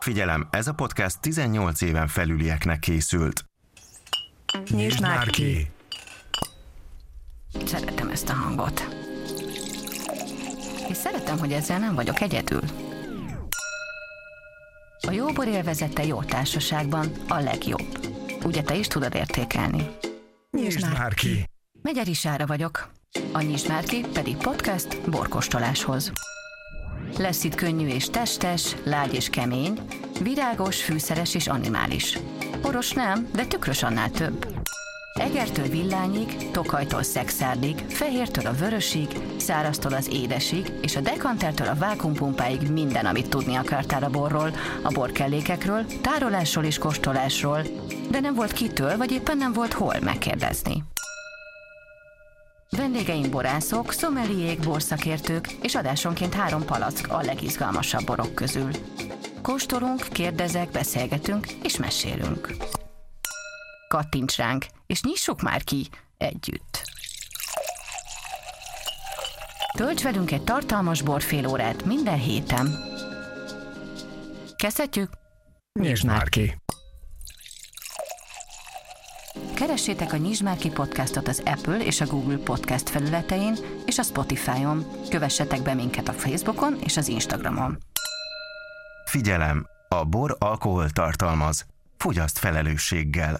Figyelem, ez a podcast 18 éven felülieknek készült. Nyisd már ki! Szeretem ezt a hangot. És szeretem, hogy ezzel nem vagyok egyedül. A jó bor élvezete jó társaságban a legjobb. Ugye te is tudod értékelni. Nyisd már ki! Megyeri Sára vagyok. A Nyisd már ki pedig podcast borkostoláshoz. Lesz itt könnyű és testes, lágy és kemény, virágos, fűszeres és animális. Poros nem, de tükrös annál több. Egertől villányig, tokajtól szexárdig, fehértől a vörösig, száraztól az édesig, és a dekantertől a vákumpumpáig minden, amit tudni akartál a borról, a borkellékekről, tárolásról és kóstolásról, de nem volt kitől, vagy éppen nem volt hol megkérdezni. Vendégeink borászok, szomeliék, borszakértők, és adásonként három palack a legizgalmasabb borok közül. Kóstolunk, kérdezek, beszélgetünk és mesélünk. Kattints ránk, és nyissuk már ki együtt. Tölts velünk egy tartalmas borfél órát minden héten. Kezdhetjük? Nyisd már ki! Keressétek a Nyisd már ki podcastot az Apple és a Google podcast felületein és a Spotify-on. Kövessetek be minket a Facebookon és az Instagramon. Figyelem, a bor alkohol tartalmaz. Fogyaszt felelősséggel.